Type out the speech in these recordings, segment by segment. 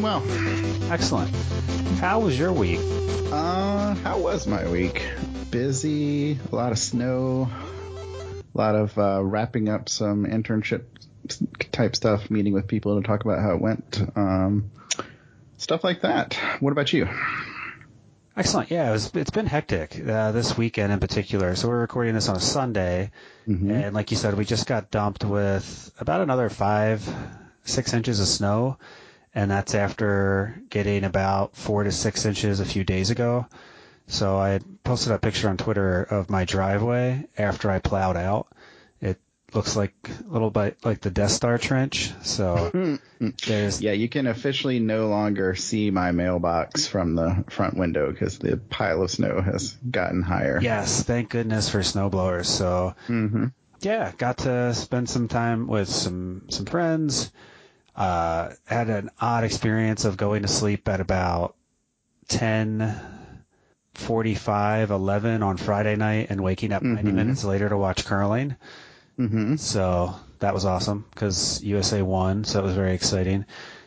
doing well. Excellent. How was your week? Uh, how was my week? Busy, a lot of snow, a lot of uh, wrapping up some internship type stuff, meeting with people to talk about how it went, um, stuff like that. What about you? Excellent. Yeah, it was, it's been hectic uh, this weekend in particular. So we're recording this on a Sunday, Mm-hmm. and like you said, we just got dumped with about another five, six inches of snow, and that's after getting about four to six inches a few days ago. So I posted a picture on Twitter of my driveway after I plowed out. It looks like a little bit like the Death Star trench. So there's Yeah, you can officially no longer see my mailbox from the front window because the pile of snow has gotten higher. yes, thank goodness for snowblowers. So Mm-hmm. yeah, got to spend some time with some some friends. Uh, had an odd experience of going to sleep at about 10, 45, 11 on Friday night and waking up 90 Mhm. minutes later to watch curling. Mm-hmm. So that was awesome because USA won, so it was very exciting.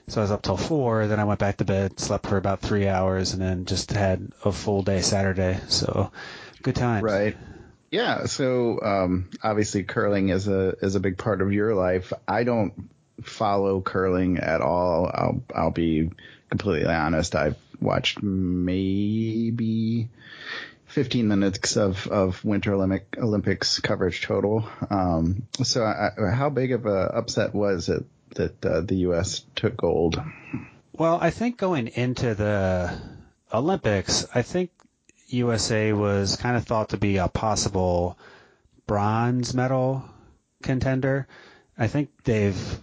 So I was up till four, then I went back to bed, slept for about three hours, and then just had a full day Saturday. So good time. Right. Yeah. So um, obviously, curling is a is a big part of your life. I don't follow curling at all. I'll I'll be completely honest. I've watched maybe 15 minutes of, of Winter Olympic Olympics coverage total. Um, so I, how big of a upset was it that uh, the U.S. took gold? Well, I think going into the Olympics, I think USA was kind of thought to be a possible bronze medal contender. I think they've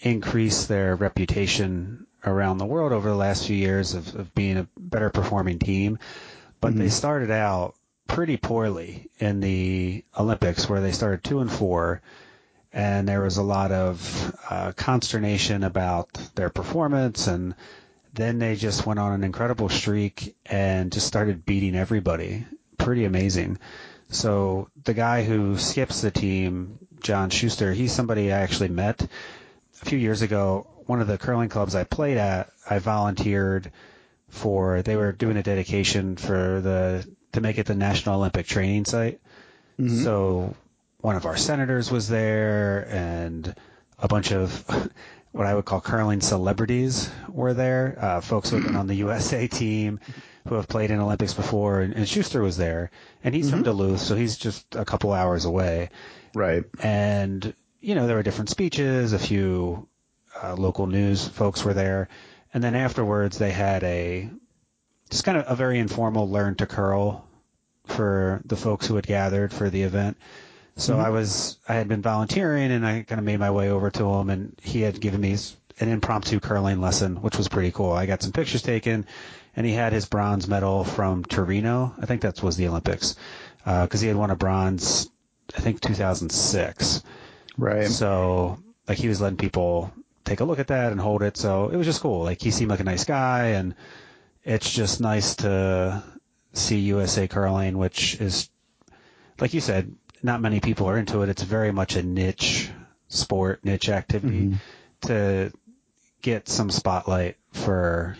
increased their reputation around the world over the last few years of, of being a better performing team, but they Mhm. started out pretty poorly in the Olympics where they started two and four and there was a lot of uh, consternation about their performance and then they just went on an incredible streak and just started beating everybody. Pretty amazing. So the guy who skips the team john shuster he's somebody i actually met a few years ago one of the curling clubs i played at i volunteered for they were doing a dedication for the to make it the national olympic training site Mhm. so one of our senators was there, and a bunch of what I would call curling celebrities were there. Uh, folks who have been on the USA team, who have played in Olympics before, and, and Shuster was there, and he's from Mhm. Duluth, so he's just a couple hours away. Right. And you know there were different speeches, a few uh, local news folks were there, and then afterwards they had a just kind of a very informal learn to curl for the folks who had gathered for the event. So Mhm. I was I had been volunteering and I kind of made my way over to him and he had given me an impromptu curling lesson, which was pretty cool. I got some pictures taken and he had his bronze medal from Torino. I think that was the Olympics because he had won a bronze, I think 2006. Right. So like he was letting people take a look at that and hold it. So it was just cool. Like he seemed like a nice guy and it's just nice to see USA curling, which is like you said, not many people are into it. It's very much a niche sport, niche activity Mhm. to get some spotlight for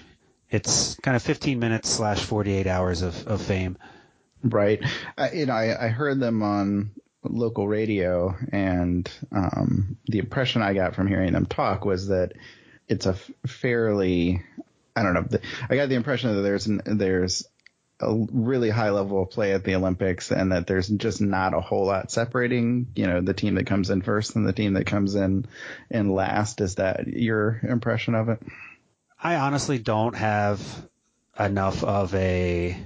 it's kind of 15 minutes slash 48 hours of, of fame. Right. I, you know, I, I heard them on local radio, and um, the impression I got from hearing them talk was that it's a fairly, I don't know. I got the impression that there's there's a really high level of play at the Olympics, and that there's just not a whole lot separating, you know, the team that comes in first and the team that comes in in last. Is that your impression of it? I honestly don't have enough of a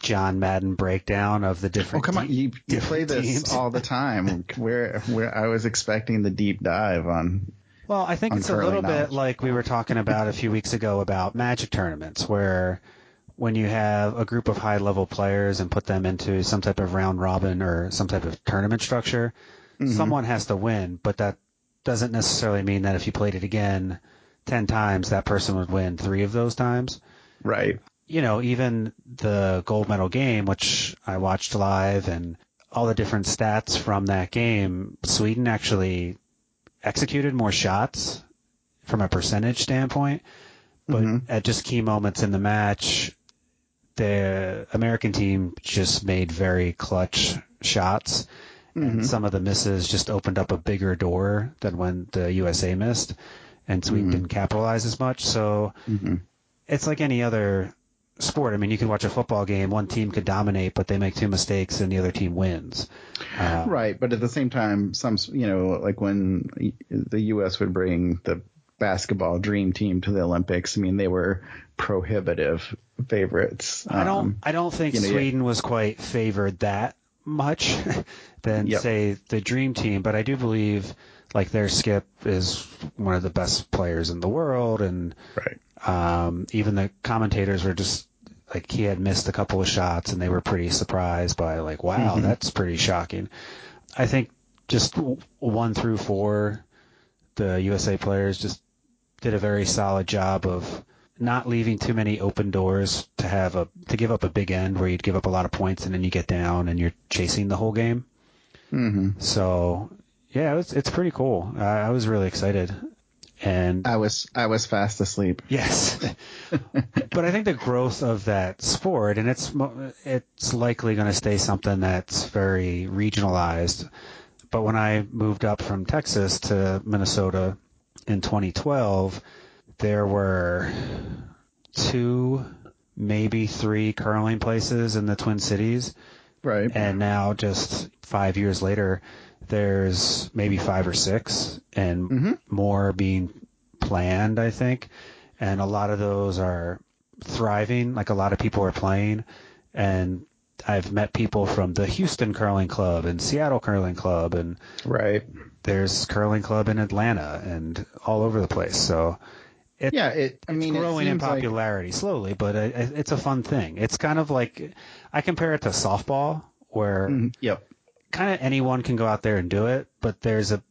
John Madden breakdown of the different. Oh come on! You, you play this teams. all the time. where where I was expecting the deep dive on Well, I think it's a little knowledge. bit like we were talking about a few weeks ago about magic tournaments, where when you have a group of high level players and put them into some type of round robin or some type of tournament structure, Mhm. someone has to win, but that doesn't necessarily mean that if you played it again 10 times, that person would win three of those times. right. You know, even the gold medal game, which I watched live and all the different stats from that game, Sweden actually executed more shots from a percentage standpoint, but Mhm. at just key moments in the match, the American team just made very clutch shots. And Mhm. some of the misses just opened up a bigger door than when the USA missed, and Sweden Mhm. didn't capitalize as much. So Mhm. it's like any other sport. I mean, you can watch a football game, one team could dominate, but they make two mistakes and the other team wins. Uh, Right, but at the same time, some you know, like when the U.S. would bring the basketball dream team to the Olympics, I mean, they were prohibitive favorites. I don't. Um, I don't think you know, yeah. Sweden was quite favored that much than Yep. say the dream team, but I do believe like their skip is one of the best players in the world, and right. um, even the commentators were just like he had missed a couple of shots, and they were pretty surprised by like, wow, Mhm. that's pretty shocking. I think just one through four, the USA players just did a very solid job of not leaving too many open doors to have a to give up a big end where you'd give up a lot of points and then you get down and you're chasing the whole game. hmm So yeah, it's it's pretty cool. I, I was really excited, and I was I was fast asleep. Yes, but I think the growth of that sport, and it's it's likely going to stay something that's very regionalized. But when I moved up from Texas to Minnesota in 2012, there were two, maybe three curling places in the Twin Cities, Right. and now just five years later, there's maybe five or six, and Mhm. more being planned, I think. And a lot of those are thriving. Like a lot of people are playing, and I've met people from the Houston Curling Club and Seattle Curling Club, and Right. there's curling club in Atlanta and all over the place. So it, Yeah. It. I it's mean, growing it in seems like popularity slowly, but it, it- it's a fun thing. It's kind of like I compare it to softball, where Mhm. Yep. Kind of anyone can go out there and do it, but there's a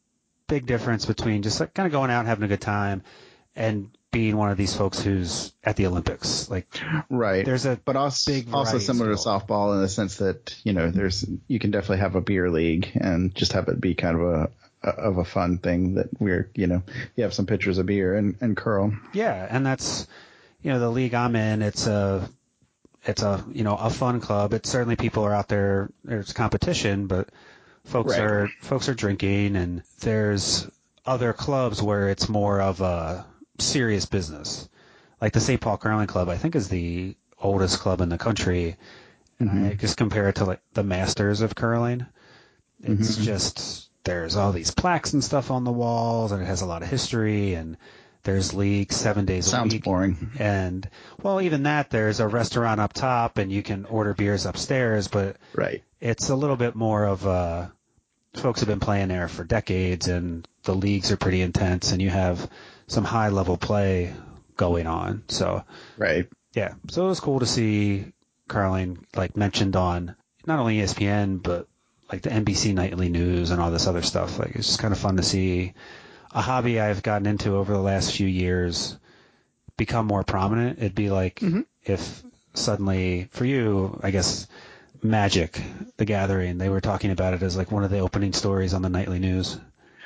big difference between just like kind of going out and having a good time and being one of these folks who's at the Olympics. Like Right. there's a but also, big also similar to softball in the sense that you know there's you can definitely have a beer league and just have it be kind of a of a fun thing that we're you know you have some pitchers of beer and, and curl Yeah, and that's you know the league I'm in. It's a it's a you know a fun club. It's certainly people are out there. There's competition, but folks Right. are folks are drinking, and there's other clubs where it's more of a serious business. Like the St. Paul Curling Club, I think is the oldest club in the country. And I mm-hmm. just compare it to like the Masters of curling. It's mm-hmm. just there's all these plaques and stuff on the walls, and it has a lot of history, and there's leagues seven days a sounds week. boring And well, even that, there's a restaurant up top, and you can order beers upstairs, but right it's a little bit more of uh folks have been playing there for decades, and the leagues are pretty intense, and you have some high level play going on. So right yeah, so it was cool to see curling like mentioned on not only ESPN but like the NBC nightly news and all this other stuff. Like it's just kind of fun to see a hobby I've gotten into over the last few years become more prominent. It'd be like mm-hmm. if suddenly for you, I guess Magic, the Gathering, they were talking about it as like one of the opening stories on the nightly news.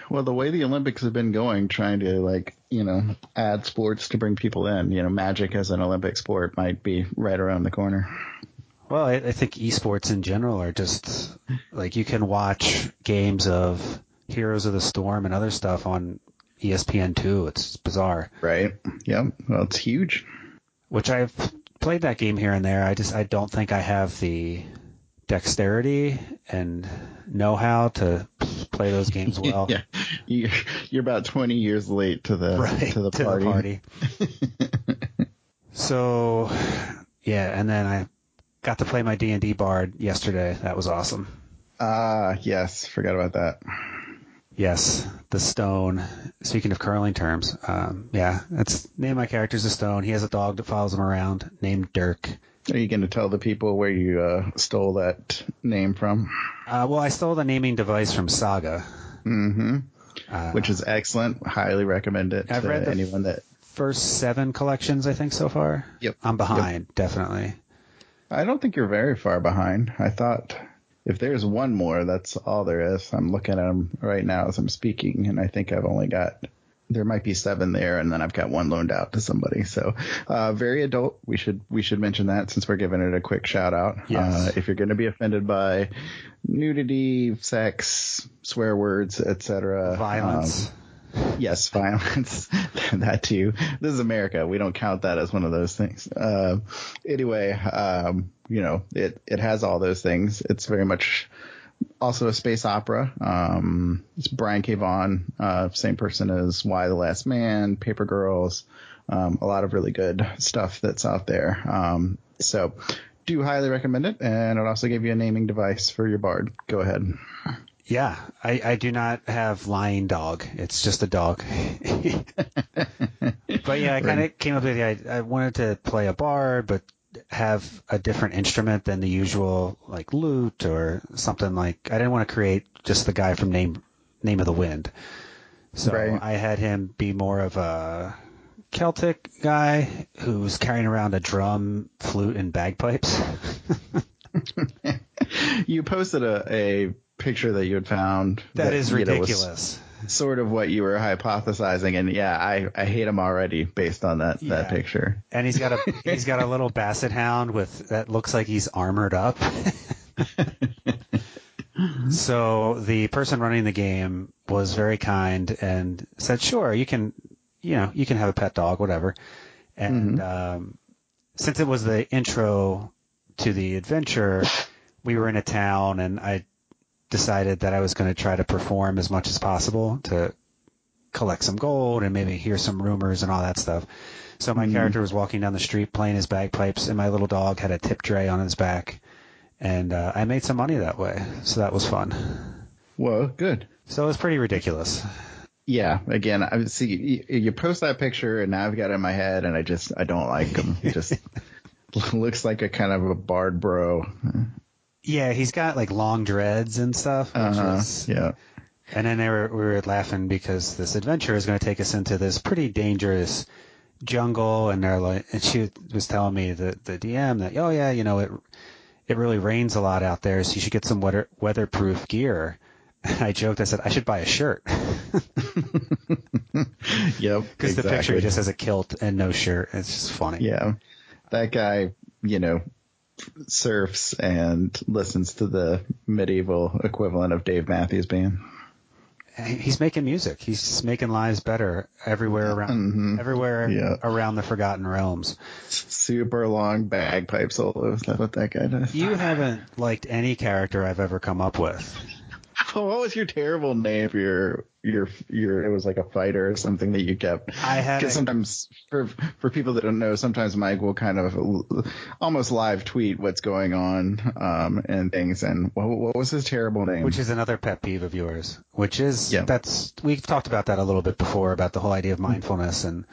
well the way the olympics have been going trying to like you know add sports to bring people in you know magic as an olympic sport might be right around the corner Well, I, I think esports in general are just like you can watch games of Heroes of the Storm and other stuff on ESPN two. It's bizarre. right yep well it's huge Which I've played that game here and there. I just I don't think I have the dexterity and know how to play those games well. yeah you're, you're about 20 years late to the Right to the party, so, yeah, and then I got to play my D and D bard yesterday. That was awesome. ah yes forgot about that Yes, the stone. Speaking of curling terms, um, yeah, that's name my character's a stone. He has a dog that follows him around named Dirk. Are you going to tell the people where you uh, stole that name from? Uh, well, I stole the naming device from Saga. hmm Uh, Which is excellent. Highly recommend it I've to read anyone that. first seven collections, I think, so far. Yep. I'm behind, definitely. I don't think you're very far behind. I thought if there's one more, that's all there is. I'm looking at them right now as I'm speaking, and I think I've only got there might be seven there, and then I've got one loaned out to somebody. So, uh, very adult. We should we should mention that since we're giving it a quick shout out. Yes. Uh, if you're going to be offended by nudity, sex, swear words, etc., Violence. um, yes, violence, that too. This is America. We don't count that as one of those things. Uh, anyway, um, you know, it it has all those things. It's very much also a space opera. Um, it's Brian K. Vaughan, uh, same person as Y the Last Man, Paper Girls, um, a lot of really good stuff that's out there. Um, so do highly recommend it. And I'd also give you a naming device for your bard. Go ahead. Yeah, I, I do not have lying dog. It's just a dog. but yeah, I kind of came up with the idea. I wanted to play a bard, but have a different instrument than the usual, like lute or something like. I didn't want to create just the guy from Name Name of the Wind. So Right. I had him be more of a Celtic guy who's carrying around a drum, flute, and bagpipes. You posted a, a picture that you had found. that is you know, was ridiculous. sort of what you were hypothesizing. And yeah, I, I hate him already based on that, Yeah. that picture. and he's got a he's got a little basset hound with that looks like he's armored up. so the person running the game was very kind and said, "Sure, you can, you know, you can have a pet dog, whatever." And um, since it was the intro to the adventure, we were in a town, and I decided that I was going to try to perform as much as possible to collect some gold and maybe hear some rumors and all that stuff. So my character was walking down the street playing his bagpipes, and my little dog had a tip tray on his back, and uh, I made some money that way. So that was fun. Whoa, good. So it was pretty ridiculous. Yeah, again, I see you, you post that picture and now I've got it in my head and I just I don't like him. He just looks like a kind of a bard bro. Yeah, he's got like long dreads and stuff. Uh-huh. is, Yeah. And then they were, we were laughing because this adventure is going to take us into this pretty dangerous jungle, and they're like, and she was telling me the the DM that, oh yeah, you know it it really rains a lot out there, so you should get some weather weatherproof gear. And I joked, I said I should buy a shirt Yep. because the picture exactly. just has a kilt and no shirt. It's just funny. Yeah. That guy, you know, surfs and listens to the medieval equivalent of Dave Matthews Band. He's making music. He's making lives better everywhere around mm-hmm. everywhere Yeah. around the Forgotten Realms. Super long bagpipe solos. That's what that guy does. You haven't liked any character I've ever come up with. what was your terrible name for your your your? It was like a fighter or something that you kept. I had Because sometimes for for people that don't know, sometimes Mike will kind of almost live tweet what's going on um, and things. And what, what was his terrible name? which is another pet peeve of yours, which is Yeah. that's we've talked about that a little bit before about the whole idea of mindfulness and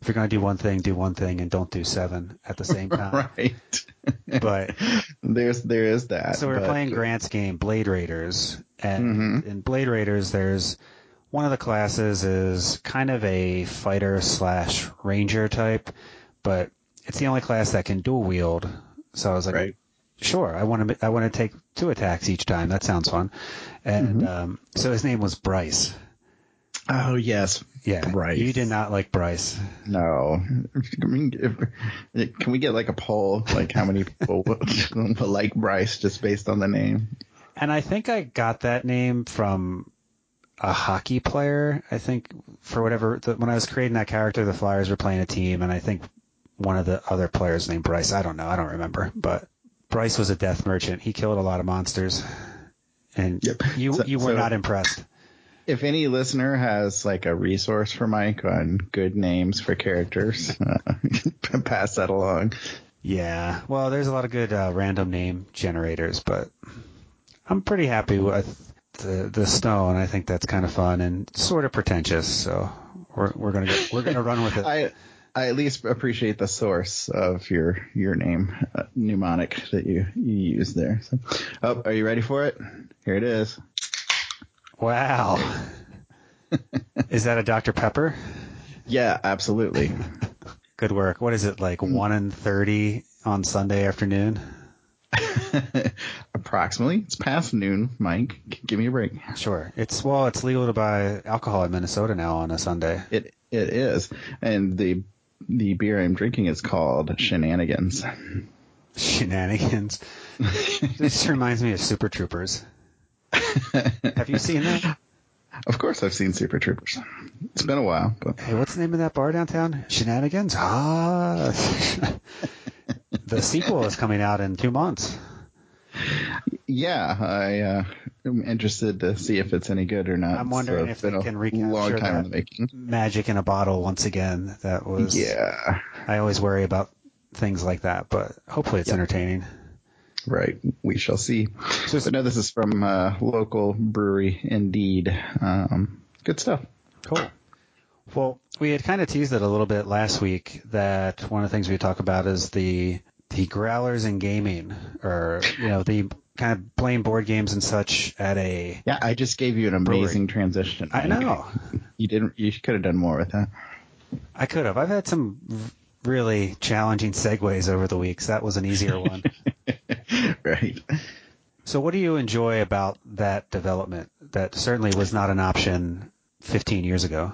if you're going to do one thing, do one thing and don't do seven at the same time. right. But There's there is that. so we're but- playing Grant's game, Blade Raiders, and Mm-hmm. in Blade Raiders, there's one of the classes is kind of a fighter slash ranger type, but it's the only class that can dual wield. So I was like, Right. sure, I want to I want to take two attacks each time. That sounds fun. And Mm-hmm. um, so his name was Bryce. Oh yes. Yeah, Bryce. You did not like Bryce. No. I mean, if, can we get like a poll, like how many people will like Bryce just based on the name? And I think I got that name from a hockey player. I think for whatever the, when I was creating that character, the Flyers were playing a team, and I think one of the other players named Bryce. I don't know. I don't remember. But Bryce was a death merchant. He killed a lot of monsters, and Yep. you So- you were so- not impressed. If any listener has like a resource for Mike on good names for characters, uh, pass that along. Yeah. Well, there's a lot of good uh, random name generators, but I'm pretty happy with the the stone. I think that's kind of fun and sort of pretentious. So we're we're gonna go, we're gonna run with it. I I at least appreciate the source of your your name uh, mnemonic that you you use there. So, oh, are you ready for it? Here it is. Wow. Is that a Dr. Pepper? Yeah, absolutely. Good work. What is it like one and thirty on Sunday afternoon? Approximately. It's past noon, Mike. Give me a break. Sure. It's well, it's legal to buy alcohol in Minnesota now on a Sunday. It it is, and the the beer I'm drinking is called Shenanigans. Shenanigans. this reminds me of Super Troopers. Have you seen that? Of course, I've seen Super Troopers. It's been a while, but Hey, what's the name of that bar downtown? Shenanigans? Ah. The sequel is coming out in two months. yeah, I uh, am interested to see if it's any good or not. I'm wondering So if they can recapture long time in that. the making. Magic in a bottle once again. That was. Yeah, I always worry about things like that, but hopefully it's entertaining. right. We shall see. So, But no, this is from uh, local brewery, indeed. Um, good stuff. Cool. Well, we had kind of teased it a little bit last week that one of the things we talk about is the the growlers in gaming, or you know the kind of playing board games and such at a. Yeah, I just gave you an amazing transition. I know. You didn't. You could have done more with that. I could have. I've had some really challenging segues over the weeks. That was an easier one. right. so, what do you enjoy about that development? That certainly was not an option 15 years ago.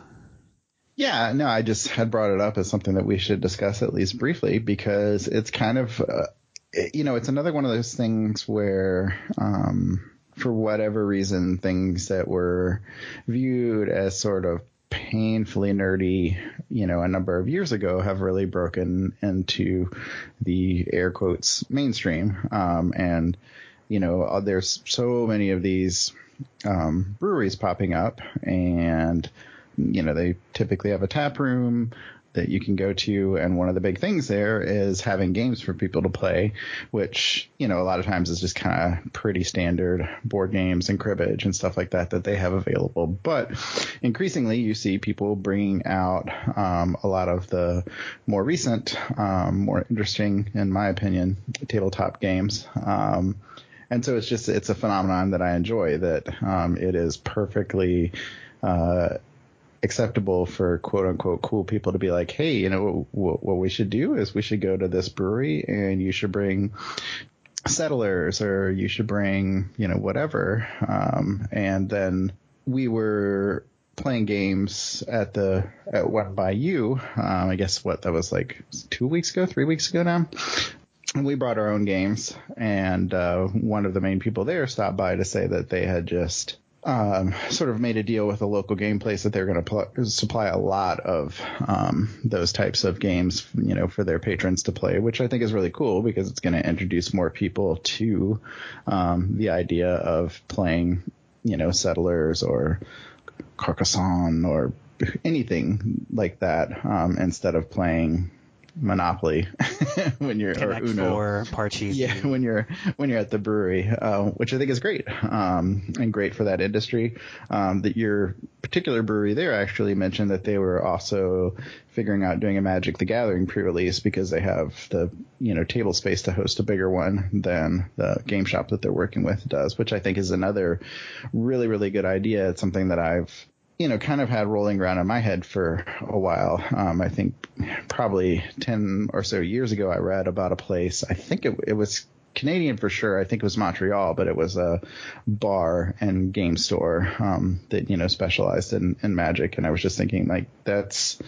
Yeah, no, I just had brought it up as something that we should discuss at least briefly because it's kind of, uh, it- you know, it's another one of those things where, um, for whatever reason, things that were viewed as sort of painfully nerdy, you know, a number of years ago have really broken into the air quotes mainstream. Um, and, you know, uh, there's so many of these um, breweries popping up, and you know they typically have a tap room that you can go to, and one of the big things there is having games for people to play, which you know a lot of times is just kind of pretty standard board games and cribbage and stuff like that that they have available. But increasingly, you see people bringing out um, a lot of the more recent, um, more interesting, in my opinion, tabletop games. Um, and so it's just it's a phenomenon that I enjoy that um, it is perfectly uh, acceptable for quote unquote cool people to be like, hey, you know what, what we should do is we should go to this brewery and you should bring settlers or you should bring you know whatever. Um, and then we were playing games at the at one by you um, i guess what that was like two weeks ago three weeks ago now. And we brought our own games, and uh, one of the main people there stopped by to say that they had just um, sort of made a deal with a local game place that they're going to pl- supply a lot of um, those types of games, you know, for their patrons to play, which I think is really cool because it's going to introduce more people to um, the idea of playing, you know, settlers or Carcassonne or anything like that um, instead of playing Monopoly when you're Connect or Uno. Four, Parcheesi. Yeah, when you're when you're at the brewery, uh, which I think is great, um, and great for that industry. Um, that your particular brewery there actually mentioned that they were also figuring out doing a Magic the Gathering pre-release because they have the you know table space to host a bigger one than the game shop that they're working with does, which I think is another really really good idea. It's something that I've you know, kind of had rolling around in my head for a while. Um, I think probably 10 or so years ago, I read about a place. I think it, it was Canadian for sure. I think it was Montreal, but it was a bar and game store um, that, you know, specialized in, in magic. And I was just thinking, like, that's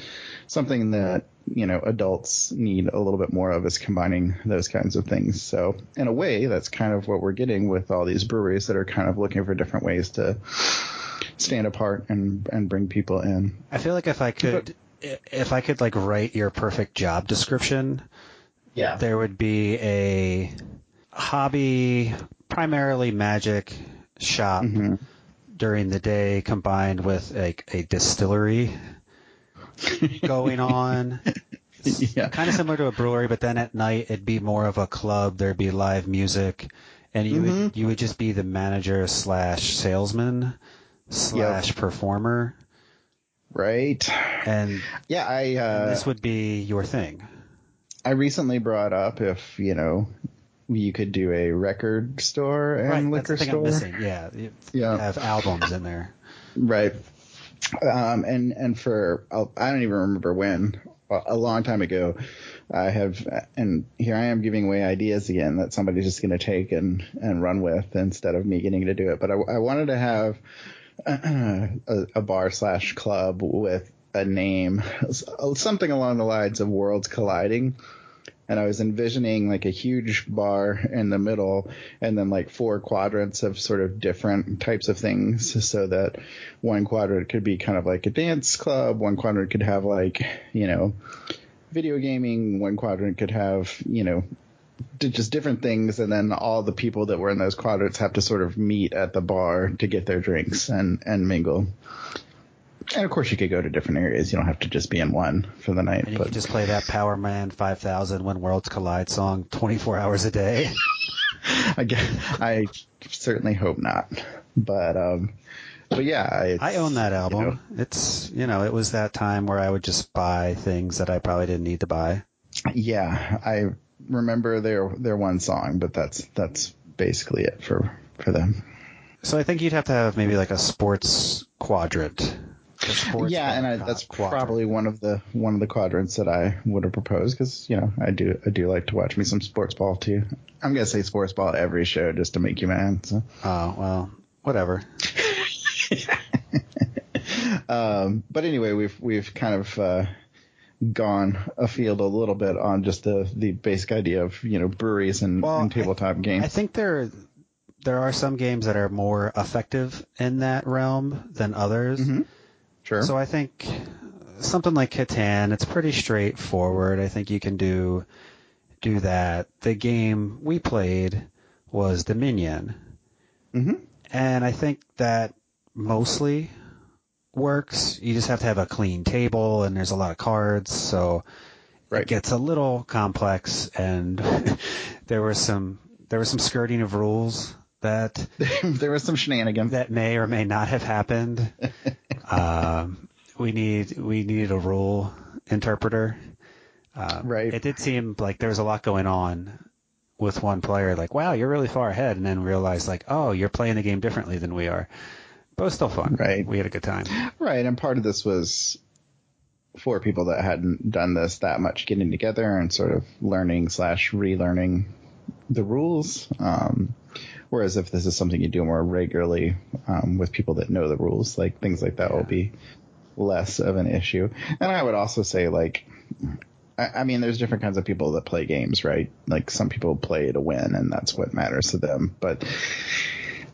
something that, you know, adults need a little bit more of is combining those kinds of things. So, in a way, that's kind of what we're getting with all these breweries that are kind of looking for different ways to stand apart and and bring people in. I feel like if I could, if I could like write your perfect job description, Yeah. there would be a hobby, primarily magic shop hmm during the day combined with a, a distillery going on. yeah. kind of similar to a brewery, but then at night it'd be more of a club. There'd be live music, and you would Mhm. you would just be the manager slash salesman slash performer, Right. and, Yeah. I and uh, this would be your thing. I recently brought up if you know you could do a record store and right, liquor that's the thing store. I'm missing. Yeah, you Yeah. have albums in there. Right. Um, and and for I don't even remember when a long time ago, I have, and here I am giving away ideas again that somebody's just going to take and, and run with instead of me getting to do it. But I, I wanted to have a, a bar slash club with a name, something along the lines of Worlds Colliding. And I was envisioning like a huge bar in the middle and then like four quadrants of sort of different types of things so that one quadrant could be kind of like a dance club. One quadrant could have like, you know, video gaming. One quadrant could have, you know, just different things, and then all the people that were in those quadrants have to sort of meet at the bar to get their drinks and and mingle. And of course, you could go to different areas. You don't have to just be in one for the night. And you but just play that Power Man 5000 When Worlds Collide song 24 hours a day. I, guess, I certainly hope not. But um, but yeah, I own that album. You know, it's you know it was that time where I would just buy things that I probably didn't need to buy. Yeah, I remember their their one song, but that's that's basically it for for them. So I think you'd have to have maybe like a sports quadrant yeah, and I, that's quadrant. probably one of the one of the quadrants that I would have proposed because you know I do I do like to watch me some sports ball too. I'm gonna say sports ball every show just to make you mad. So. Oh well, whatever. um, but anyway, we've we've kind of uh, gone afield a little bit on just the the basic idea of you know breweries and, well, and tabletop I, games. I think there there are some games that are more effective in that realm than others. Mm-hmm. Sure. So I think something like Catan, it's pretty straightforward. I think you can do do that. The game we played was Dominion. Mm-hmm. And I think that mostly works. You just have to have a clean table and there's a lot of cards, so right. it gets a little complex and there was some there was some skirting of rules that there was some shenanigans that may or may not have happened. um, we need we needed a rule interpreter. Uh, right. It did seem like there was a lot going on with one player. Like, wow, you're really far ahead, and then realize like, oh, you're playing the game differently than we are. But it was still fun. Right. We had a good time. Right, and part of this was for people that hadn't done this that much, getting together and sort of learning slash relearning the rules. Um, Whereas if this is something you do more regularly um, with people that know the rules, like things like that yeah. will be less of an issue. And I would also say like, I, I mean, there's different kinds of people that play games, right? Like some people play to win, and that's what matters to them. But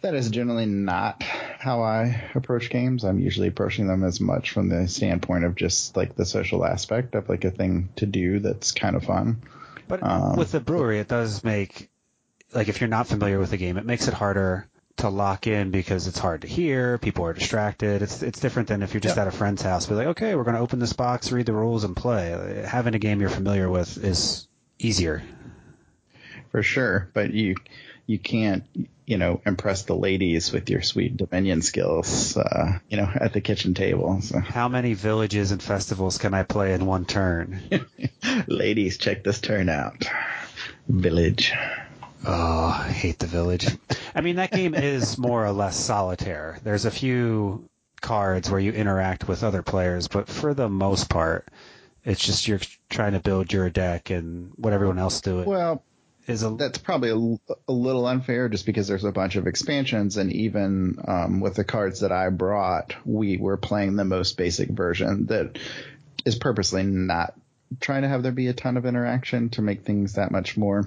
that is generally not how I approach games. I'm usually approaching them as much from the standpoint of just like the social aspect of like a thing to do that's kind of fun. But um, with the brewery, it does make like if you're not familiar with the game, it makes it harder to lock in because it's hard to hear. People are distracted. It's it's different than if you're just yep. at a friend's house. Be like, okay, we're going to open this box, read the rules, and play. Having a game you're familiar with is easier. For sure, but you you can't you know impress the ladies with your sweet Dominion skills. Uh, you know, at the kitchen table. So. How many villages and festivals can I play in one turn? ladies, check this turn out. Village. Oh, I hate the village. I mean, that game is more or less solitaire. There's a few cards where you interact with other players, but for the most part, it's just you're trying to build your deck and what everyone else doing. Well, is a, that's probably a, a, little unfair just because there's a bunch of expansions and even um, with the cards that I brought, we were playing the most basic version that is purposely not trying to have there be a ton of interaction to make things that much more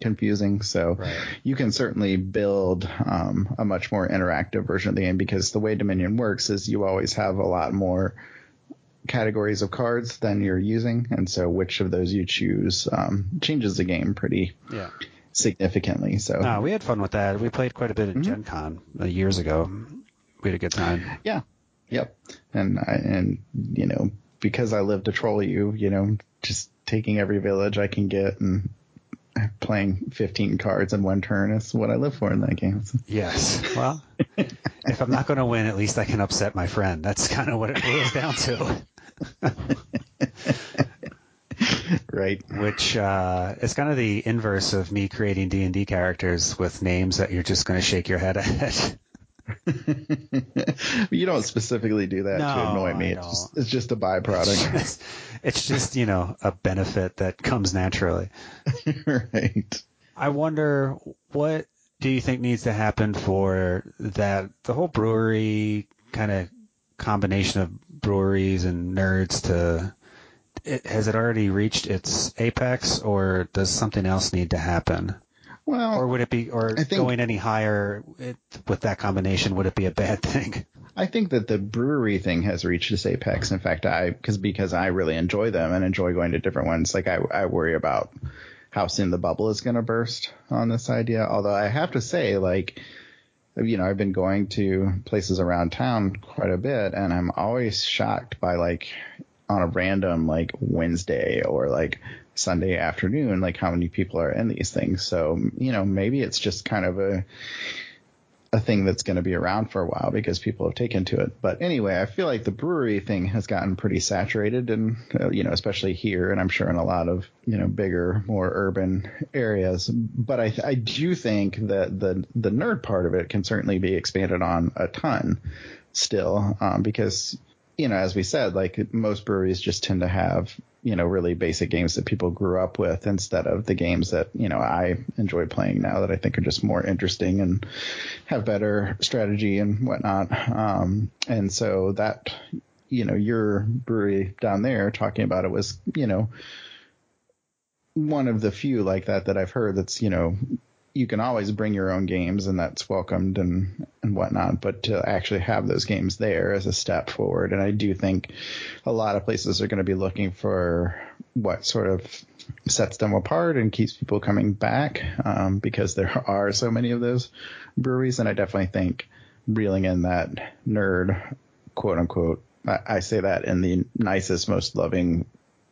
confusing. So right. you can certainly build um, a much more interactive version of the game because the way Dominion works is you always have a lot more categories of cards than you're using, and so which of those you choose um, changes the game pretty yeah. significantly. So no, we had fun with that. We played quite a bit at mm-hmm. Gen Con uh, years ago. We had a good time. Yeah. Yep. And I, and you know because I live to troll you, you know, just taking every village I can get and playing 15 cards in one turn is what I live for in that game. Yes. Well, if I'm not going to win, at least I can upset my friend. That's kind of what it boils down to. right. Which uh, is kind of the inverse of me creating D and D characters with names that you're just going to shake your head at. you don't specifically do that no, to annoy me. It's just, it's just, a byproduct. It's just, it's just, you know, a benefit that comes naturally. right. I wonder what do you think needs to happen for that the whole brewery kind of combination of breweries and nerds to it, has it already reached its apex or does something else need to happen? Well, or would it be, or think, going any higher it, with that combination, would it be a bad thing? I think that the brewery thing has reached its apex. In fact, I because because I really enjoy them and enjoy going to different ones. Like I, I worry about how soon the bubble is going to burst on this idea. Although I have to say, like, you know, I've been going to places around town quite a bit, and I'm always shocked by like on a random like Wednesday or like Sunday afternoon, like how many people are in these things. So, you know, maybe it's just kind of a a thing that's going to be around for a while because people have taken to it. But anyway, I feel like the brewery thing has gotten pretty saturated and, uh, you know, especially here and I'm sure in a lot of, you know, bigger, more urban areas. But I, I do think that the, the nerd part of it can certainly be expanded on a ton still, um, because, you know, as we said, like most breweries just tend to have, you know, really basic games that people grew up with instead of the games that, you know, I enjoy playing now that I think are just more interesting and have better strategy and whatnot. Um, and so that, you know, your brewery down there talking about it was, you know, one of the few like that that I've heard that's, you know, you can always bring your own games and that's welcomed and, and whatnot, but to actually have those games there as a step forward. And I do think a lot of places are going to be looking for what sort of sets them apart and keeps people coming back um, because there are so many of those breweries. And I definitely think reeling in that nerd, quote unquote, I, I say that in the nicest, most loving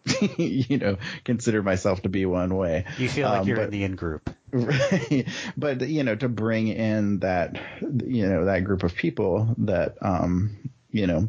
you know, consider myself to be one way. You feel like um, you're but, in the in group. Right. But, you know, to bring in that, you know, that group of people that, um, you know,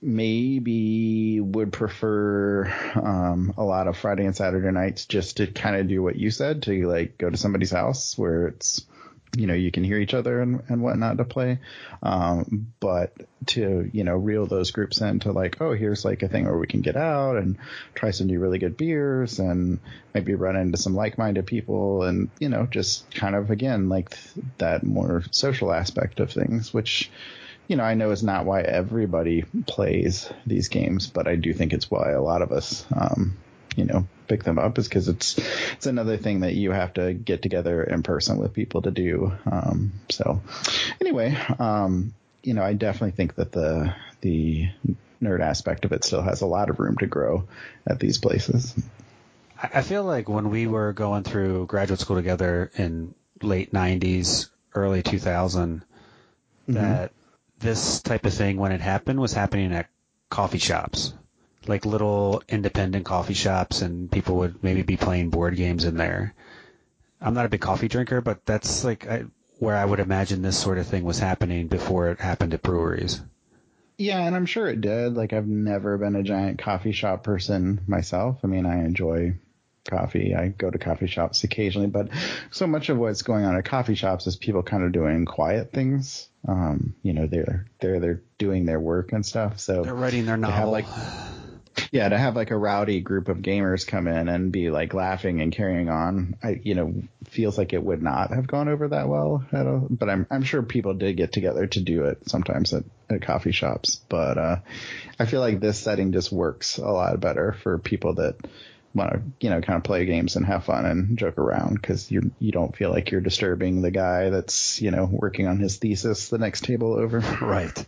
maybe would prefer um, a lot of Friday and Saturday nights just to kind of do what you said to like go to somebody's house where it's you know you can hear each other and, and whatnot to play. Um, but to you know reel those groups in to like oh here's like a thing where we can get out and try some new really good beers and maybe run into some like-minded people and you know just kind of again like th- that more social aspect of things which you know i know is not why everybody plays these games but i do think it's why a lot of us um, you know pick them up is because it's it's another thing that you have to get together in person with people to do. Um, so anyway, um, you know, I definitely think that the the nerd aspect of it still has a lot of room to grow at these places. I feel like when we were going through graduate school together in late '90s, early 2000, mm-hmm. that this type of thing, when it happened, was happening at coffee shops like little independent coffee shops and people would maybe be playing board games in there. I'm not a big coffee drinker, but that's like I, where I would imagine this sort of thing was happening before it happened at breweries. Yeah, and I'm sure it did. Like I've never been a giant coffee shop person myself. I mean, I enjoy coffee. I go to coffee shops occasionally, but so much of what's going on at coffee shops is people kind of doing quiet things. Um, you know, they're they're they're doing their work and stuff. So they're writing their novel. Like, yeah, to have like a rowdy group of gamers come in and be like laughing and carrying on, I you know feels like it would not have gone over that well at all. But I'm I'm sure people did get together to do it sometimes at, at coffee shops. But uh, I feel like this setting just works a lot better for people that want to you know kind of play games and have fun and joke around because you you don't feel like you're disturbing the guy that's you know working on his thesis the next table over. Right.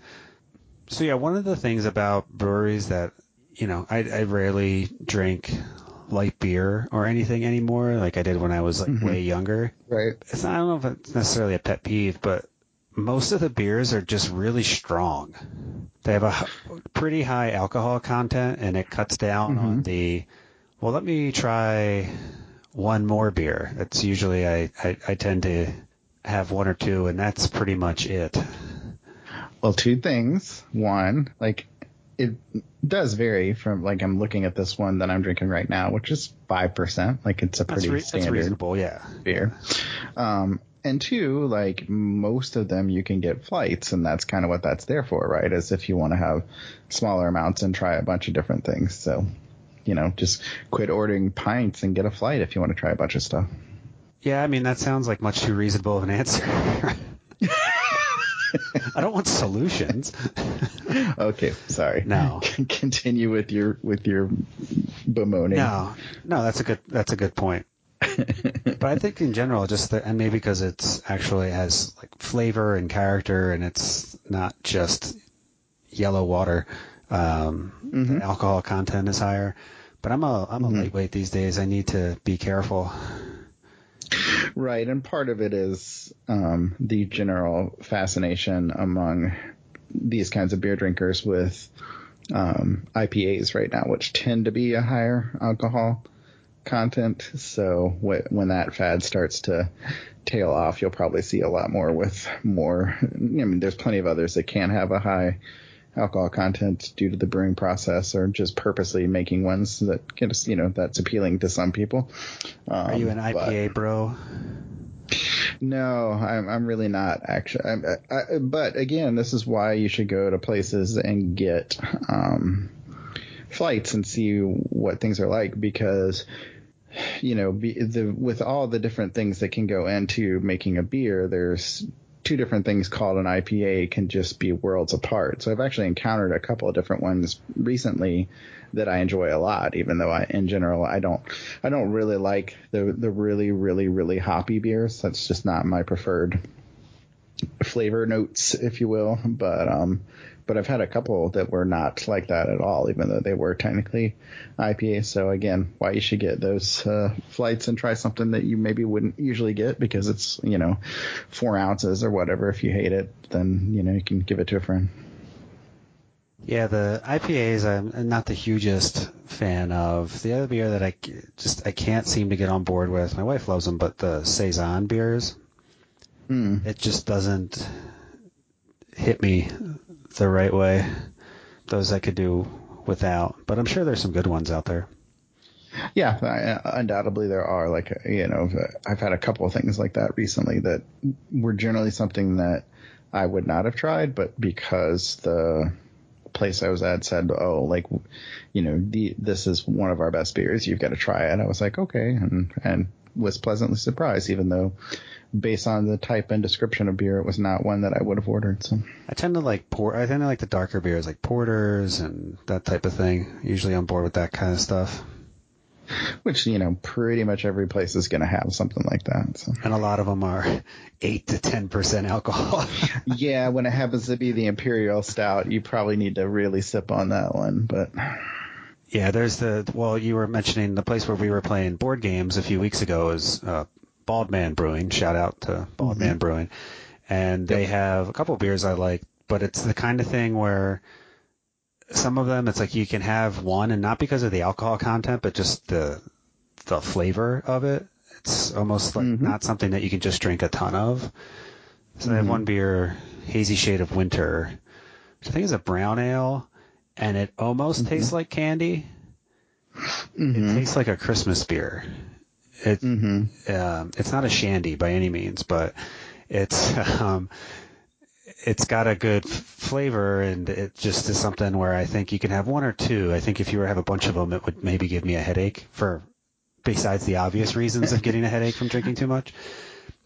So yeah, one of the things about breweries that you know, I, I rarely drink light beer or anything anymore, like I did when I was like mm-hmm. way younger. Right. It's not, I don't know if it's necessarily a pet peeve, but most of the beers are just really strong. They have a pretty high alcohol content, and it cuts down mm-hmm. on the. Well, let me try one more beer. That's usually I, I I tend to have one or two, and that's pretty much it. Well, two things. One, like it does vary from like I'm looking at this one that I'm drinking right now, which is five percent. Like it's a pretty re- standard that's reasonable, yeah. beer. Um, and two, like most of them, you can get flights, and that's kind of what that's there for, right? As if you want to have smaller amounts and try a bunch of different things. So, you know, just quit ordering pints and get a flight if you want to try a bunch of stuff. Yeah, I mean that sounds like much too reasonable of an answer. I don't want solutions. okay, sorry. No. Continue with your with your bemoaning. No, no, that's a good that's a good point. but I think in general, just the, and maybe because it's actually has like flavor and character, and it's not just yellow water. Um, Mm-hmm. The alcohol content is higher. But I'm a I'm a lightweight these days. I need to be careful. Right, and part of it is um, the general fascination among these kinds of beer drinkers with um, IPAs right now, which tend to be a higher alcohol content. So wh- when that fad starts to tail off, you'll probably see a lot more with more. I mean, there's plenty of others that can have a high alcohol content due to the brewing process or just purposely making ones that get us, you know, that's appealing to some people. Um, Are you an but- IPA bro? no, I'm I'm really not actually. I'm, I, but again, this is why you should go to places and get um, flights and see what things are like because you know be, the with all the different things that can go into making a beer, there's two different things called an IPA can just be worlds apart. So I've actually encountered a couple of different ones recently that I enjoy a lot, even though I, in general, I don't, I don't really like the, the really, really, really hoppy beers. That's just not my preferred flavor notes, if you will. But, um, but I've had a couple that were not like that at all, even though they were technically IPA. So again, why you should get those uh, flights and try something that you maybe wouldn't usually get because it's you know four ounces or whatever. If you hate it, then you know you can give it to a friend. Yeah, the IPAs I'm not the hugest fan of. The other beer that I just I can't seem to get on board with. My wife loves them, but the saison beers, Mm. it just doesn't hit me the right way. Those I could do without, but I'm sure there's some good ones out there. Yeah, I- uh, undoubtedly there are. Like uh, you know, I've had a couple of things like that recently that were generally something that I would not have tried, but because the place I was at said, "Oh, like you know, the, this is one of our best beers. You've got to try it." I was like, "Okay," and and was pleasantly surprised, even though based on the type and description of beer, it was not one that I would have ordered. So I tend to like port. I tend to like the darker beers, like porters and that type of thing. Usually on board with that kind of stuff. which you know, pretty much every place is going to have something like that. So. and a lot of them are eight to ten percent alcohol. Yeah, when it happens to be the imperial stout, you probably need to really sip on that one. But yeah, there's the well, you were mentioning the place where we were playing board games a few weeks ago is uh, Bald Man Brewing. Shout out to Bald mm-hmm. Man Brewing, and they have a couple of beers I like, but it's the kind of thing where some of them it's like you can have one and not because of the alcohol content, but just the the flavor of it. It's almost like Mhm. not something that you can just drink a ton of. So I have mm-hmm. one beer, Hazy Shade of Winter, which I think is a brown ale, and it almost mm-hmm. tastes like candy. It tastes like a Christmas beer. It hmm um, it's not a shandy by any means, but it's um, it's got a good f- flavor, and it just is something where I think you can have one or two. I think if you were to have a bunch of them, it would maybe give me a headache for besides the obvious reasons of getting a headache from drinking too much.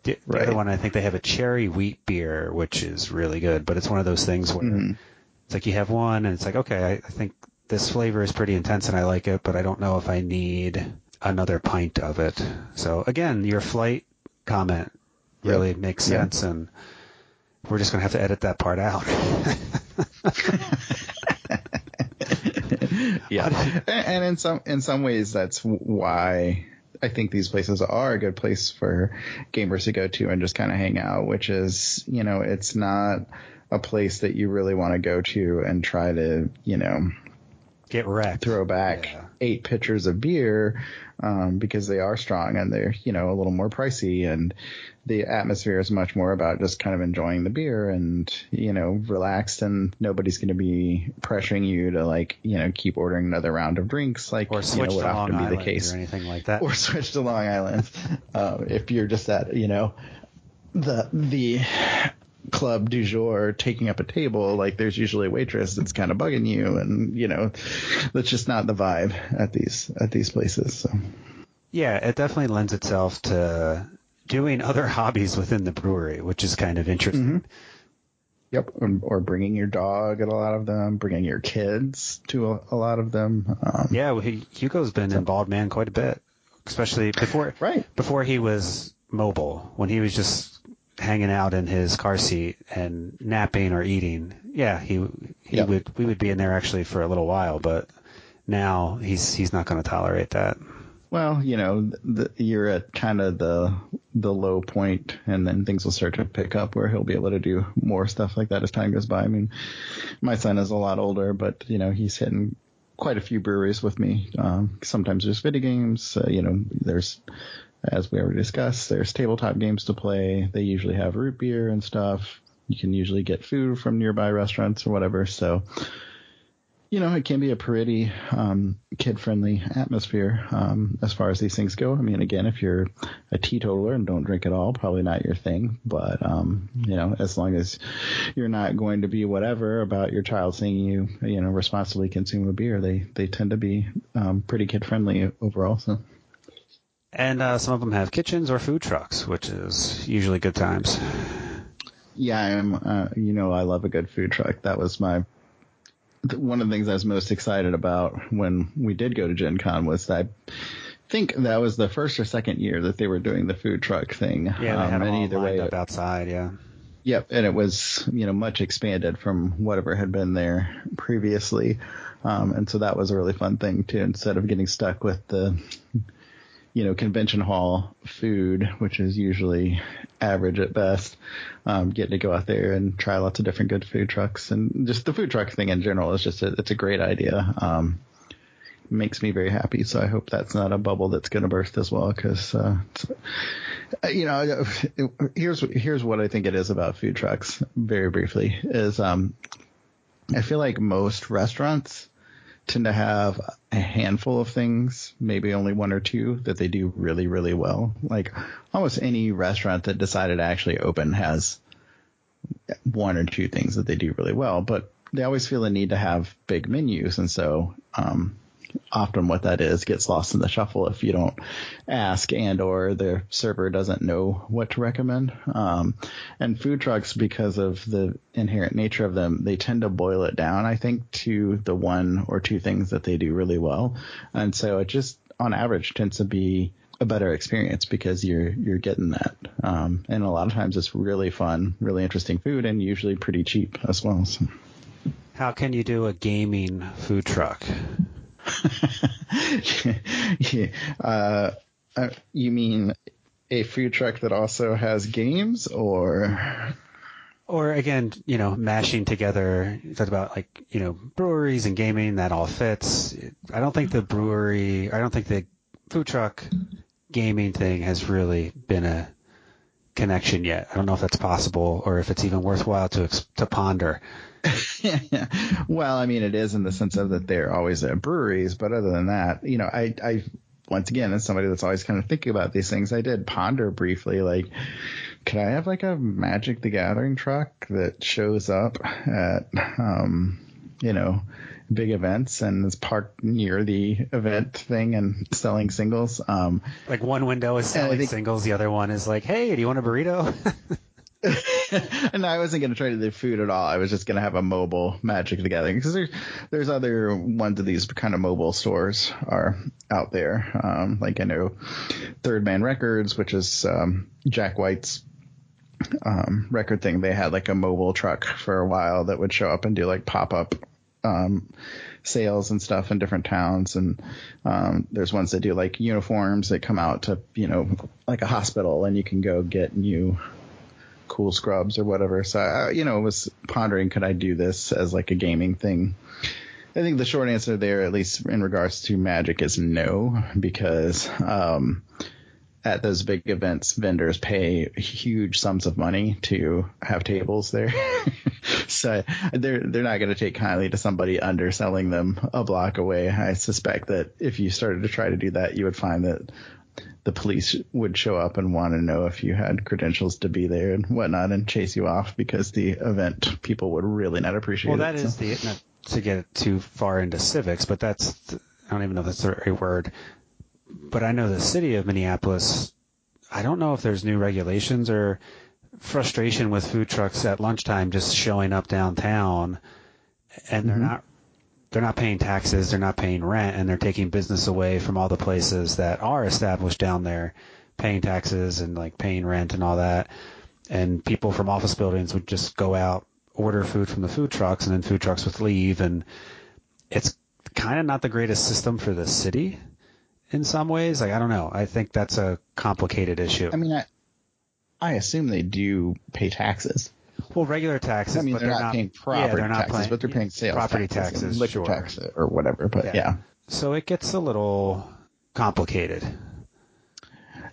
The, the other one, I think they have a cherry wheat beer, which is really good, but it's one of those things where Mhm. it's like you have one, and it's like okay, I, I think this flavor is pretty intense and I like it, but I don't know if I need another pint of it. So again, your flight comment really makes Yeah. sense, and we're just gonna have to edit that part out. yeah, and, and in some in some ways, that's why I think these places are a good place for gamers to go to and just kind of hang out. Which is, you know, it's not a place that you really want to go to and try to, you know, Get wrecked. throw back Yeah. eight pitchers of beer um, because they are strong and they're you know a little more pricey and the atmosphere is much more about just kind of enjoying the beer and you know relaxed and nobody's going to be pressuring you to like you know keep ordering another round of drinks like Or you switch know, would to Long often be Island the case or anything like that. or switch to Long Island um, if you're just that you know the the club du jour taking up a table, like there's usually a waitress that's kind of bugging you, and you know, that's just not the vibe at these at these places. So. Yeah, it definitely lends itself to doing other hobbies within the brewery, which is kind of interesting. Mm-hmm. Yep, or, or, bringing your dog at a lot of them, bringing your kids to a, a lot of them. Um, yeah, well, he, Hugo's been involved, man, quite a bit, especially before right before he was mobile, when he was just hanging out in his car seat and napping or eating. Yeah, he he yep. would we would be in there actually for a little while, but now he's he's not going to tolerate that. Well, you know, the, you're at kind of the the low point, and then things will start to pick up where he'll be able to do more stuff like that as time goes by. I mean, my son is a lot older, but you know, he's hitting quite a few breweries with me. Um, sometimes there's video games. Uh, you know, there's as we already discussed, there's tabletop games to play. They usually have root beer and stuff. You can usually get food from nearby restaurants or whatever. So you know, it can be a pretty um, kid-friendly atmosphere um, as far as these things go. I mean, again, if you're a teetotaler and don't drink at all, probably not your thing. But um, you know, as long as you're not going to be whatever about your child seeing you, you know, responsibly consume a beer, they they tend to be um, pretty kid-friendly overall. So. And uh, some of them have kitchens or food trucks, which is usually good times. Yeah, I'm. Uh, you know, I love a good food truck. That was my one of the things I was most excited about when we did go to Gen Con was I think that was the first or second year that they were doing the food truck thing. Yeah, they um, all either lined way, up outside. Yeah. Yep, and it was you know much expanded from whatever had been there previously, um, and so that was a really fun thing too. Instead of getting stuck with the you know, convention hall food, which is usually average at best. Um, getting to go out there and try lots of different good food trucks and just the food truck thing in general is just a, it's a great idea. Um, makes me very happy. So I hope that's not a bubble that's going to burst as well. Cause, uh, you know, here's, here's what I think it is about food trucks very briefly is, um, I feel like most restaurants tend to have a handful of things, maybe only one or two that they do really, really well. Like almost any restaurant that decided to actually open has one or two things that they do really well, but they always feel the need to have big menus. And so, um, often what that is gets lost in the shuffle if you don't ask and or the server doesn't know what to recommend. Um, and food trucks, because of the inherent nature of them, they tend to boil it down, I think, to the one or two things that they do really well. And so it just, on average, tends to be a better experience because you're you're getting that. Um, and a lot of times it's really fun, really interesting food, and usually pretty cheap as well. So. How can you do a gaming food truck? yeah. uh, uh, you mean a food truck that also has games, or? Or again, you know, mashing together. You talked about like you know breweries and gaming that all fits. I don't think the brewery. I don't think the food truck gaming thing has really been a connection yet. I don't know if that's possible or if it's even worthwhile to to ponder. well, I mean, it is in the sense of that they're always at breweries, but other than that, you know, I, I, once again, as somebody that's always kind of thinking about these things, I did ponder briefly, like, could I have like a Magic the Gathering truck that shows up at, um, you know, big events and is parked near the event thing and selling singles. Um, like one window is selling think, singles, the other one is like, hey, do you want a burrito? and I wasn't going to try to do food at all. I was just going to have a mobile Magic the Gathering because there's there's other ones of these kind of mobile stores are out there. Um, like I know Third Man Records, which is um, Jack White's um, record thing. They had like a mobile truck for a while that would show up and do like pop up um, sales and stuff in different towns. And um, there's ones that do like uniforms that come out to you know like a hospital, and you can go get new cool scrubs or whatever. So I, you know, was pondering could I do this as like a gaming thing. I think the short answer there, at least in regards to Magic, is no, because um, at those big events, vendors pay huge sums of money to have tables there. so they're they're not going to take kindly to somebody underselling them a block away. I suspect that if you started to try to do that, you would find that the police would show up and want to know if you had credentials to be there and whatnot and chase you off because the event people would really not appreciate well, it. Well, that is so. the not to get too far into civics, but that's I don't even know if that's the right word. But I know the city of Minneapolis. I don't know if there's new regulations or frustration with food trucks at lunchtime just showing up downtown, and they're Mhm. not they're not paying taxes, they're not paying rent, and they're taking business away from all the places that are established down there, paying taxes and like paying rent and all that. And people from office buildings would just go out, order food from the food trucks, and then food trucks would leave. And it's kind of not the greatest system for the city in some ways. Like I don't know. I think that's a complicated issue. I mean, I, I assume they do pay taxes. Well, regular taxes, I mean, but they're, they're not, paying yeah, property they're not taxes, paying- but they're paying sales property taxes, taxes, liquor sure. tax or whatever. But Yeah. yeah. So it gets a little complicated.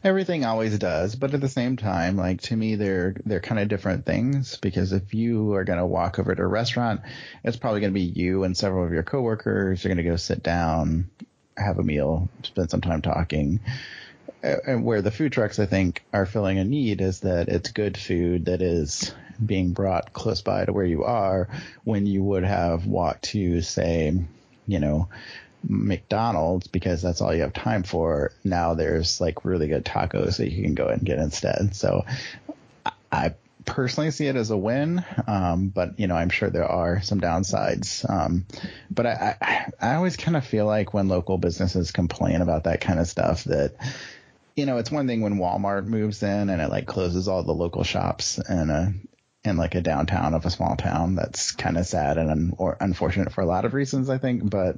everything always does but at the same time like to me they're they're kind of different things because if you are going to walk over to a restaurant it's probably going to be you and several of your coworkers you're going to go sit down have a meal spend some time talking and where the food trucks i think are filling a need is that it's good food that is being brought close by to where you are when you would have walked to say you know McDonald's because that's all you have time for. Now there's like really good tacos that you can go and get instead. So I- personally see it as a win, um, but you know I'm sure there are some downsides. Um, but I, I I always kind of feel like when local businesses complain about that kind of stuff that you know it's one thing when Walmart moves in and it like closes all the local shops in a in like a downtown of a small town. That's kind of sad and un- or unfortunate for a lot of reasons, I think. But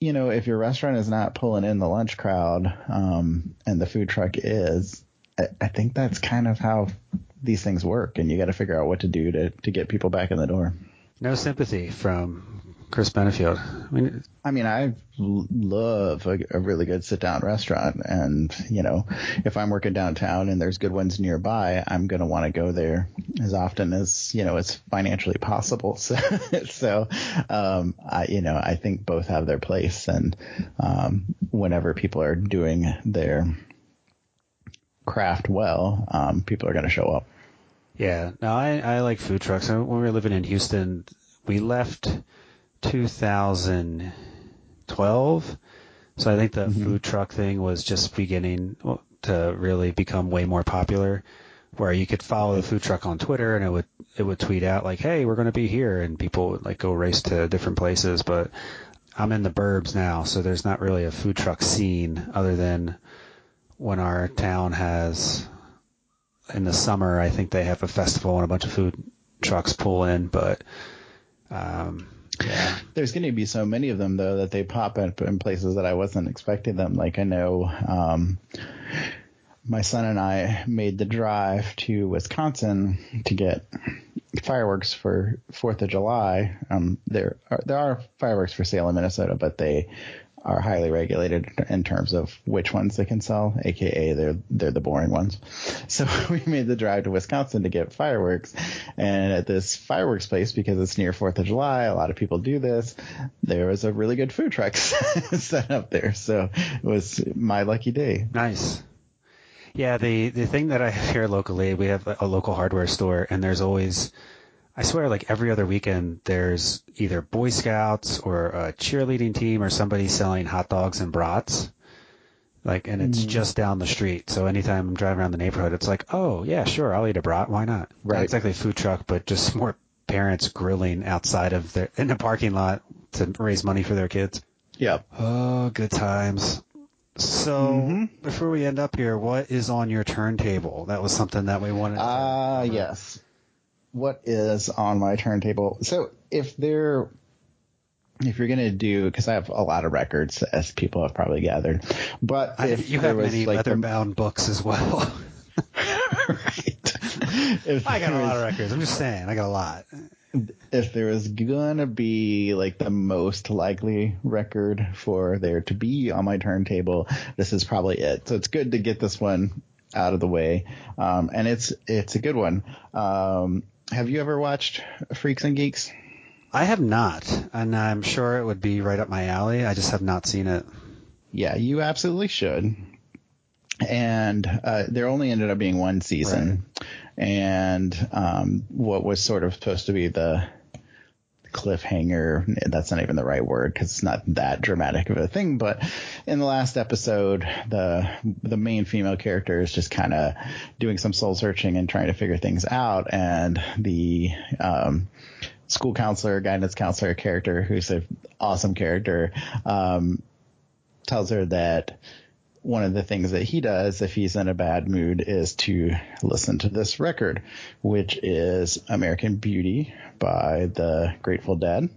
you know, if your restaurant is not pulling in the lunch crowd, um, and the food truck is, I, I think that's kind of how these things work, and you got to figure out what to do to to get people back in the door. No sympathy from Chris Benefield. I mean, I mean, I love a, a really good sit down restaurant, and you know, if I'm working downtown and there's good ones nearby, I'm gonna want to go there as often as you know it's financially possible. So, so, um, I you know, I think both have their place, and um, whenever people are doing their craft well, um, people are gonna show up. yeah, no, I, I like food trucks. When we were living in Houston, we left 2012. So I think the Mhm. food truck thing was just beginning to really become way more popular where you could follow the food truck on Twitter and it would, it would tweet out like, Hey, we're going to be here. And people would like go race to different places. But I'm in the burbs now. So there's not really a food truck scene other than when our town has in the summer, I think they have a festival and a bunch of food trucks pull in, but um, There's going to be so many of them though that they pop up in places that I wasn't expecting them. Like I know, um, my son and I made the drive to Wisconsin to get fireworks for Fourth of July. Um, there are there are fireworks for sale in Minnesota, but they are highly regulated in terms of which ones they can sell, aka they're they're the boring ones. So we made the drive to Wisconsin to get fireworks, and at this fireworks place because it's near Fourth of July, a lot of people do this. There was a really good food truck set up there, so it was my lucky day. nice. Yeah, the the thing that I here locally, we have a local hardware store, and there's always, I swear, like every other weekend, there's either Boy Scouts or a cheerleading team or somebody selling hot dogs and brats. Like, and it's Mm. just down the street. So anytime I'm driving around the neighborhood, it's like, oh yeah, sure, I'll eat a brat. Why not? Right. Not exactly a food truck, but just more parents grilling outside of their in the parking lot to raise money for their kids. Yep. Oh, good times. So Mhm. before we end up here, what is on your turntable? That was something that we wanted. to- Ah, yes. What is on my turntable? So if they're if you're gonna do because I have a lot of records as people have probably gathered, but I- if you have many like the- leather-bound books as well. right. If I got a lot of records. I'm just saying, I got a lot. if there was gonna be like the most likely record for there to be on my turntable, this is probably it. So it's good to get this one out of the way. Um, and it's it's a good one. Um, have you ever watched Freaks and Geeks? I have not, and I'm sure it would be right up my alley. I just have not seen it. Yeah, you absolutely should. and uh, there only ended up being one season, right. and um, what was sort of supposed to be the cliffhanger. That's not even the right word because it's not that dramatic of a thing. But in the last episode, the the main female character is just kind of doing some soul searching and trying to figure things out, and the um, school counselor, guidance counselor character, who's an awesome character, um, tells her that one of the things that he does if he's in a bad mood is to listen to this record, which is American Beauty by the Grateful Dead.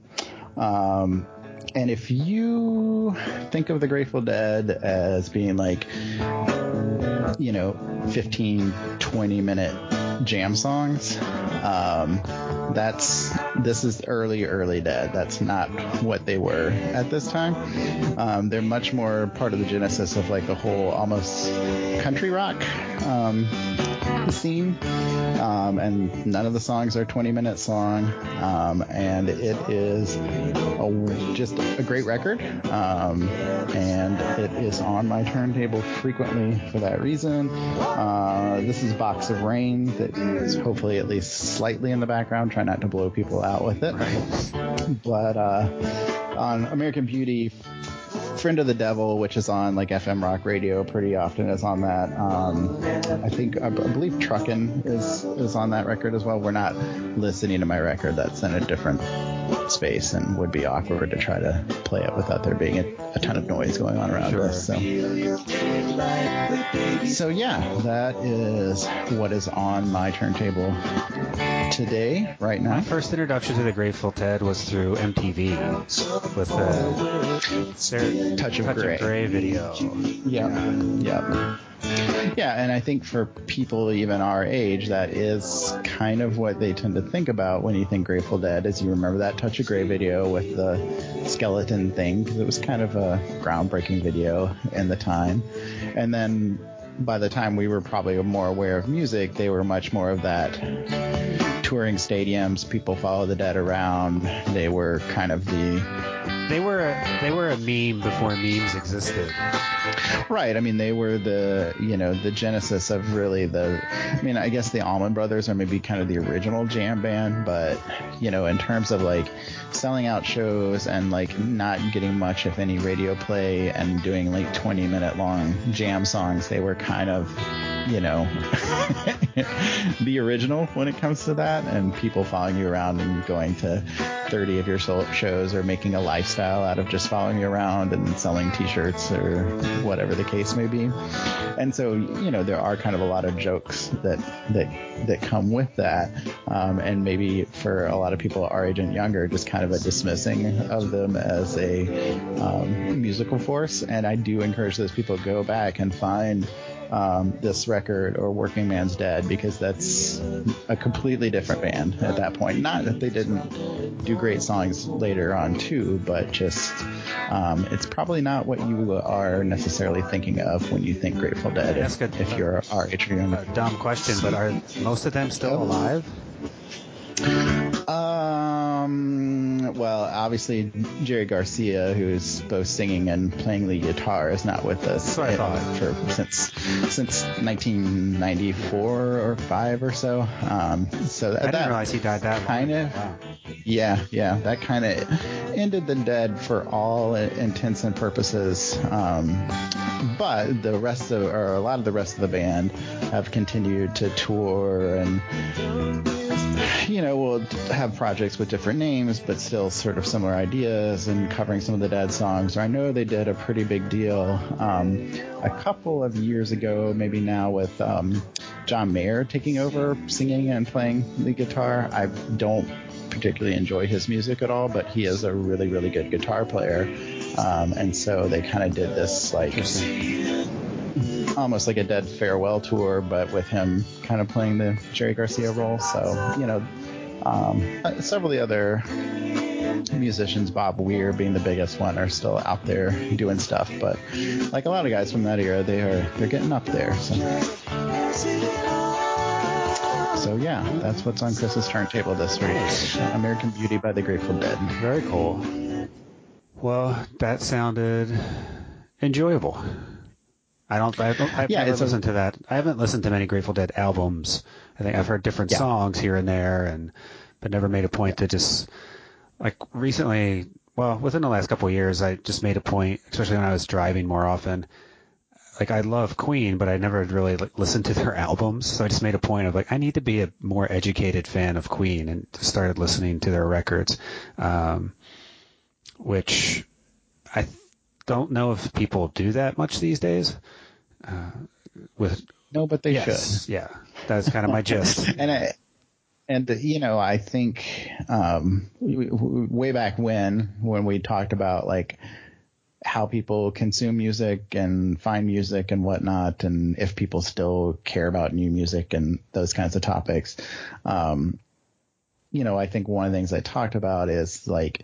Um, and if you think of the Grateful Dead as being like, you know, 15, 20 minute jam songs, um, that's this is early, early Dead. That's not what they were at this time. Um, they're much more part of the genesis of like the whole almost country rock um, scene. Um, and none of the songs are 20 minutes long. Um, and it is a, just a great record. Um, and it is on my turntable frequently for that reason. Uh, this is Box of Rain that is hopefully at least slightly in the background. Try not to blow people out with it. But uh, on American Beauty, Friend of the Devil, which is on like FM rock radio pretty often, is on that. Um, I think I, I believe Truckin' is is on that record as well. We're not listening to my record; that's in a different space and would be awkward to try to play it without there being a, a ton of noise going on around sure. us. So. so yeah, that is what is on my turntable today, right now. My first introduction to the Grateful Dead was through MTV with the Touch of Touch Grey. Of Grey video. Yeah, yeah. Yeah, and I think for people even our age, that is kind of what they tend to think about when you think Grateful Dead. Is you remember that Touch of Grey video with the skeleton thing because it was kind of a groundbreaking video in the time, and then by the time we were probably more aware of music, they were much more of that touring stadiums. People follow the dead around. They were kind of the they were a, they were a meme before memes existed. Right. I mean, they were the you know the genesis of really the. I mean, I guess the Allman Brothers are maybe kind of the original jam band, but you know, in terms of like selling out shows and like not getting much if any radio play and doing like 20 minute long jam songs, they were kind of you know, the original when it comes to that, and people following you around and going to 30 of your shows or making a lifestyle out of just following you around and selling t-shirts or whatever the case may be. And so, you know, there are kind of a lot of jokes that that that come with that, um, and maybe for a lot of people our age and younger, just kind of a dismissing of them as a um, musical force. And I do encourage those people go back and find um, this record or Working Man's Dead because that's a completely different band at that point. Not that they didn't do great songs later on too, but just um, it's probably not what you are necessarily thinking of when you think Grateful Dead. If, if you're our or younger. Dumb question, but are most of them still alive? Um, well, obviously Jerry Garcia, who's both singing and playing the guitar, is not with us for since since 1994 or five or so. Um, so that, I didn't realize he died that kind of. Wow. Yeah, yeah, that kind of ended the dead for all intents and purposes. Um, but the rest of, or a lot of the rest of the band, have continued to tour and you know, we'll have projects with different names, but still sort of similar ideas and covering some of the Dead songs. I know they did a pretty big deal um, a couple of years ago, maybe now, with um, John Mayer taking over singing and playing the guitar. I don't particularly enjoy his music at all, but he is a really, really good guitar player. Um, and so they kind of did this like almost like a dead farewell tour, but with him kind of playing the Jerry Garcia role. So, you know, um, uh, several of the other musicians, Bob Weir being the biggest one, are still out there doing stuff. But like a lot of guys from that era, they are they're getting up there. So. So yeah, that's what's on Chris's turntable this week. American Beauty by the Grateful Dead. Very cool. Well, that sounded enjoyable. I don't. I don't I've Yeah, never it's a- listened to that. I haven't listened to many Grateful Dead albums. I think I've heard different Yeah. songs here and there, and but never made a point to just like recently. Well, within the last couple of years, I just made a point, especially when I was driving more often. Like I love Queen, but I never really like, listened to their albums, so I just made a point of like I need to be a more educated fan of Queen, and started listening to their records, um, which I th- don't know if people do that much these days. Uh, with No, but they yes, yeah, that's kind of my gist. And I, and you know, I think um, way back when when we talked about like how people consume music and find music and whatnot, and if people still care about new music and those kinds of topics. Um, you know, I think one of the things I talked about is like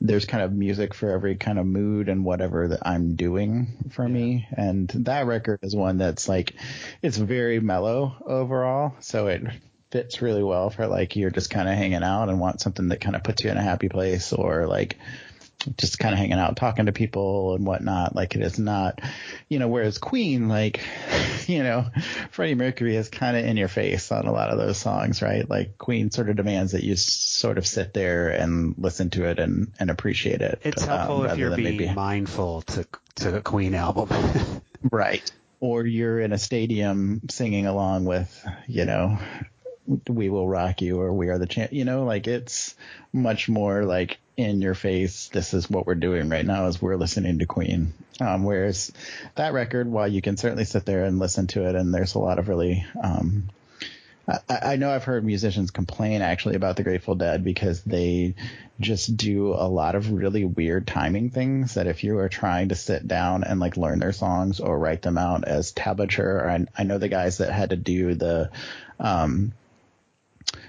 there's kind of music for every kind of mood and whatever that I'm doing for me. And that record is one that's like, it's very mellow overall. So it fits really well for like, you're just kind of hanging out and want something that kind of puts you in a happy place or like, just kind of hanging out, talking to people and whatnot. Like it is not, you know, whereas Queen, like, you know, Freddie Mercury is kind of in your face on a lot of those songs, right? Like Queen sort of demands that you sort of sit there and listen to it and, and appreciate it. It's um, helpful if you're being maybe- mindful to to a Queen album. right. Or you're in a stadium singing along with, you know, we will rock you or we are the champ, you know, like it's much more like in your face. This is what we're doing right now is we're listening to Queen. Um, whereas that record, while you can certainly sit there and listen to it and there's a lot of really, um, I, I know I've heard musicians complain actually about the Grateful Dead because they just do a lot of really weird timing things that if you are trying to sit down and like learn their songs or write them out as tablature, or I, I know the guys that had to do the um,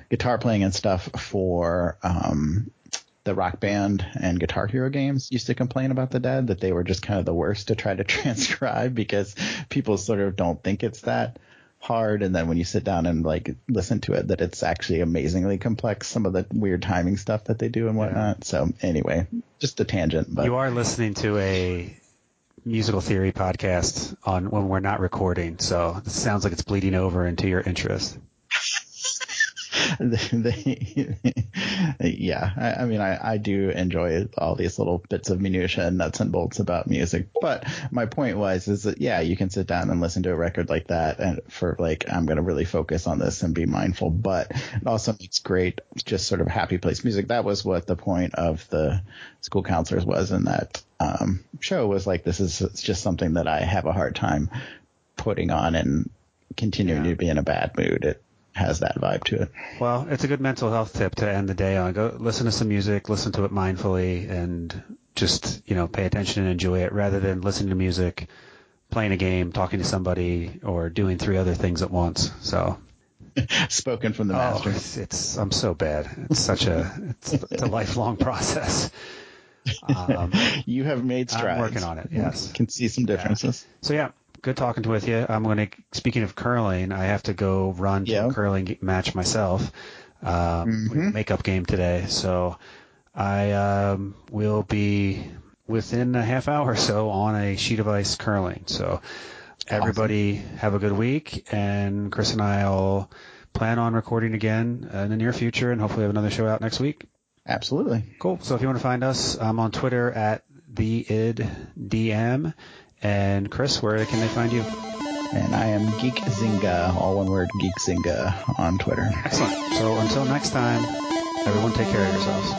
guitar playing and stuff for um, the rock band and guitar hero games used to complain about the dead that they were just kind of the worst to try to transcribe because people sort of don't think it's that hard. And then when you sit down and like listen to it that it's actually amazingly complex some of the weird timing stuff that they do and whatnot. So anyway just a tangent but you are listening to a musical theory podcast on when we're not recording, so it sounds like it's bleeding over into your interest. They, yeah, I, I mean, I, I do enjoy all these little bits of minutia and nuts and bolts about music. But my point was, is that yeah, you can sit down and listen to a record like that, and for like, I'm going to really focus on this and be mindful. But it also makes great, just sort of happy place music. That was what the point of the school counselors was in that um, show was like, this is it's just something that I have a hard time putting on and continuing Yeah. to be in a bad mood. It has that vibe to it. Well, it's a good mental health tip to end the day on. Go listen to some music, listen to it mindfully, and just you know pay attention and enjoy it, rather than listening to music, playing a game, talking to somebody, or doing three other things at once. So Spoken from the oh, it's, it's I'm so bad. It's such a it's, it's a lifelong process. Um, You have made strides. I'm working on it, yes. Can see some differences. So yeah, good talking with you. I'm going to. Speaking of curling, I have to go run to Yeah. a curling match myself. Um, we have a Mhm. makeup game today, so I um, will be within a half hour or so on a sheet of ice curling. So everybody have a good week, and Chris and I will plan on recording again in the near future, and hopefully have another show out next week. Absolutely. Cool. So if you want to find us, I'm on Twitter at the iddm. And Chris, where can they find you? And I am Geek Zinga, all one word, Geek Zinga on Twitter. Excellent. So until next time, everyone take care of yourselves.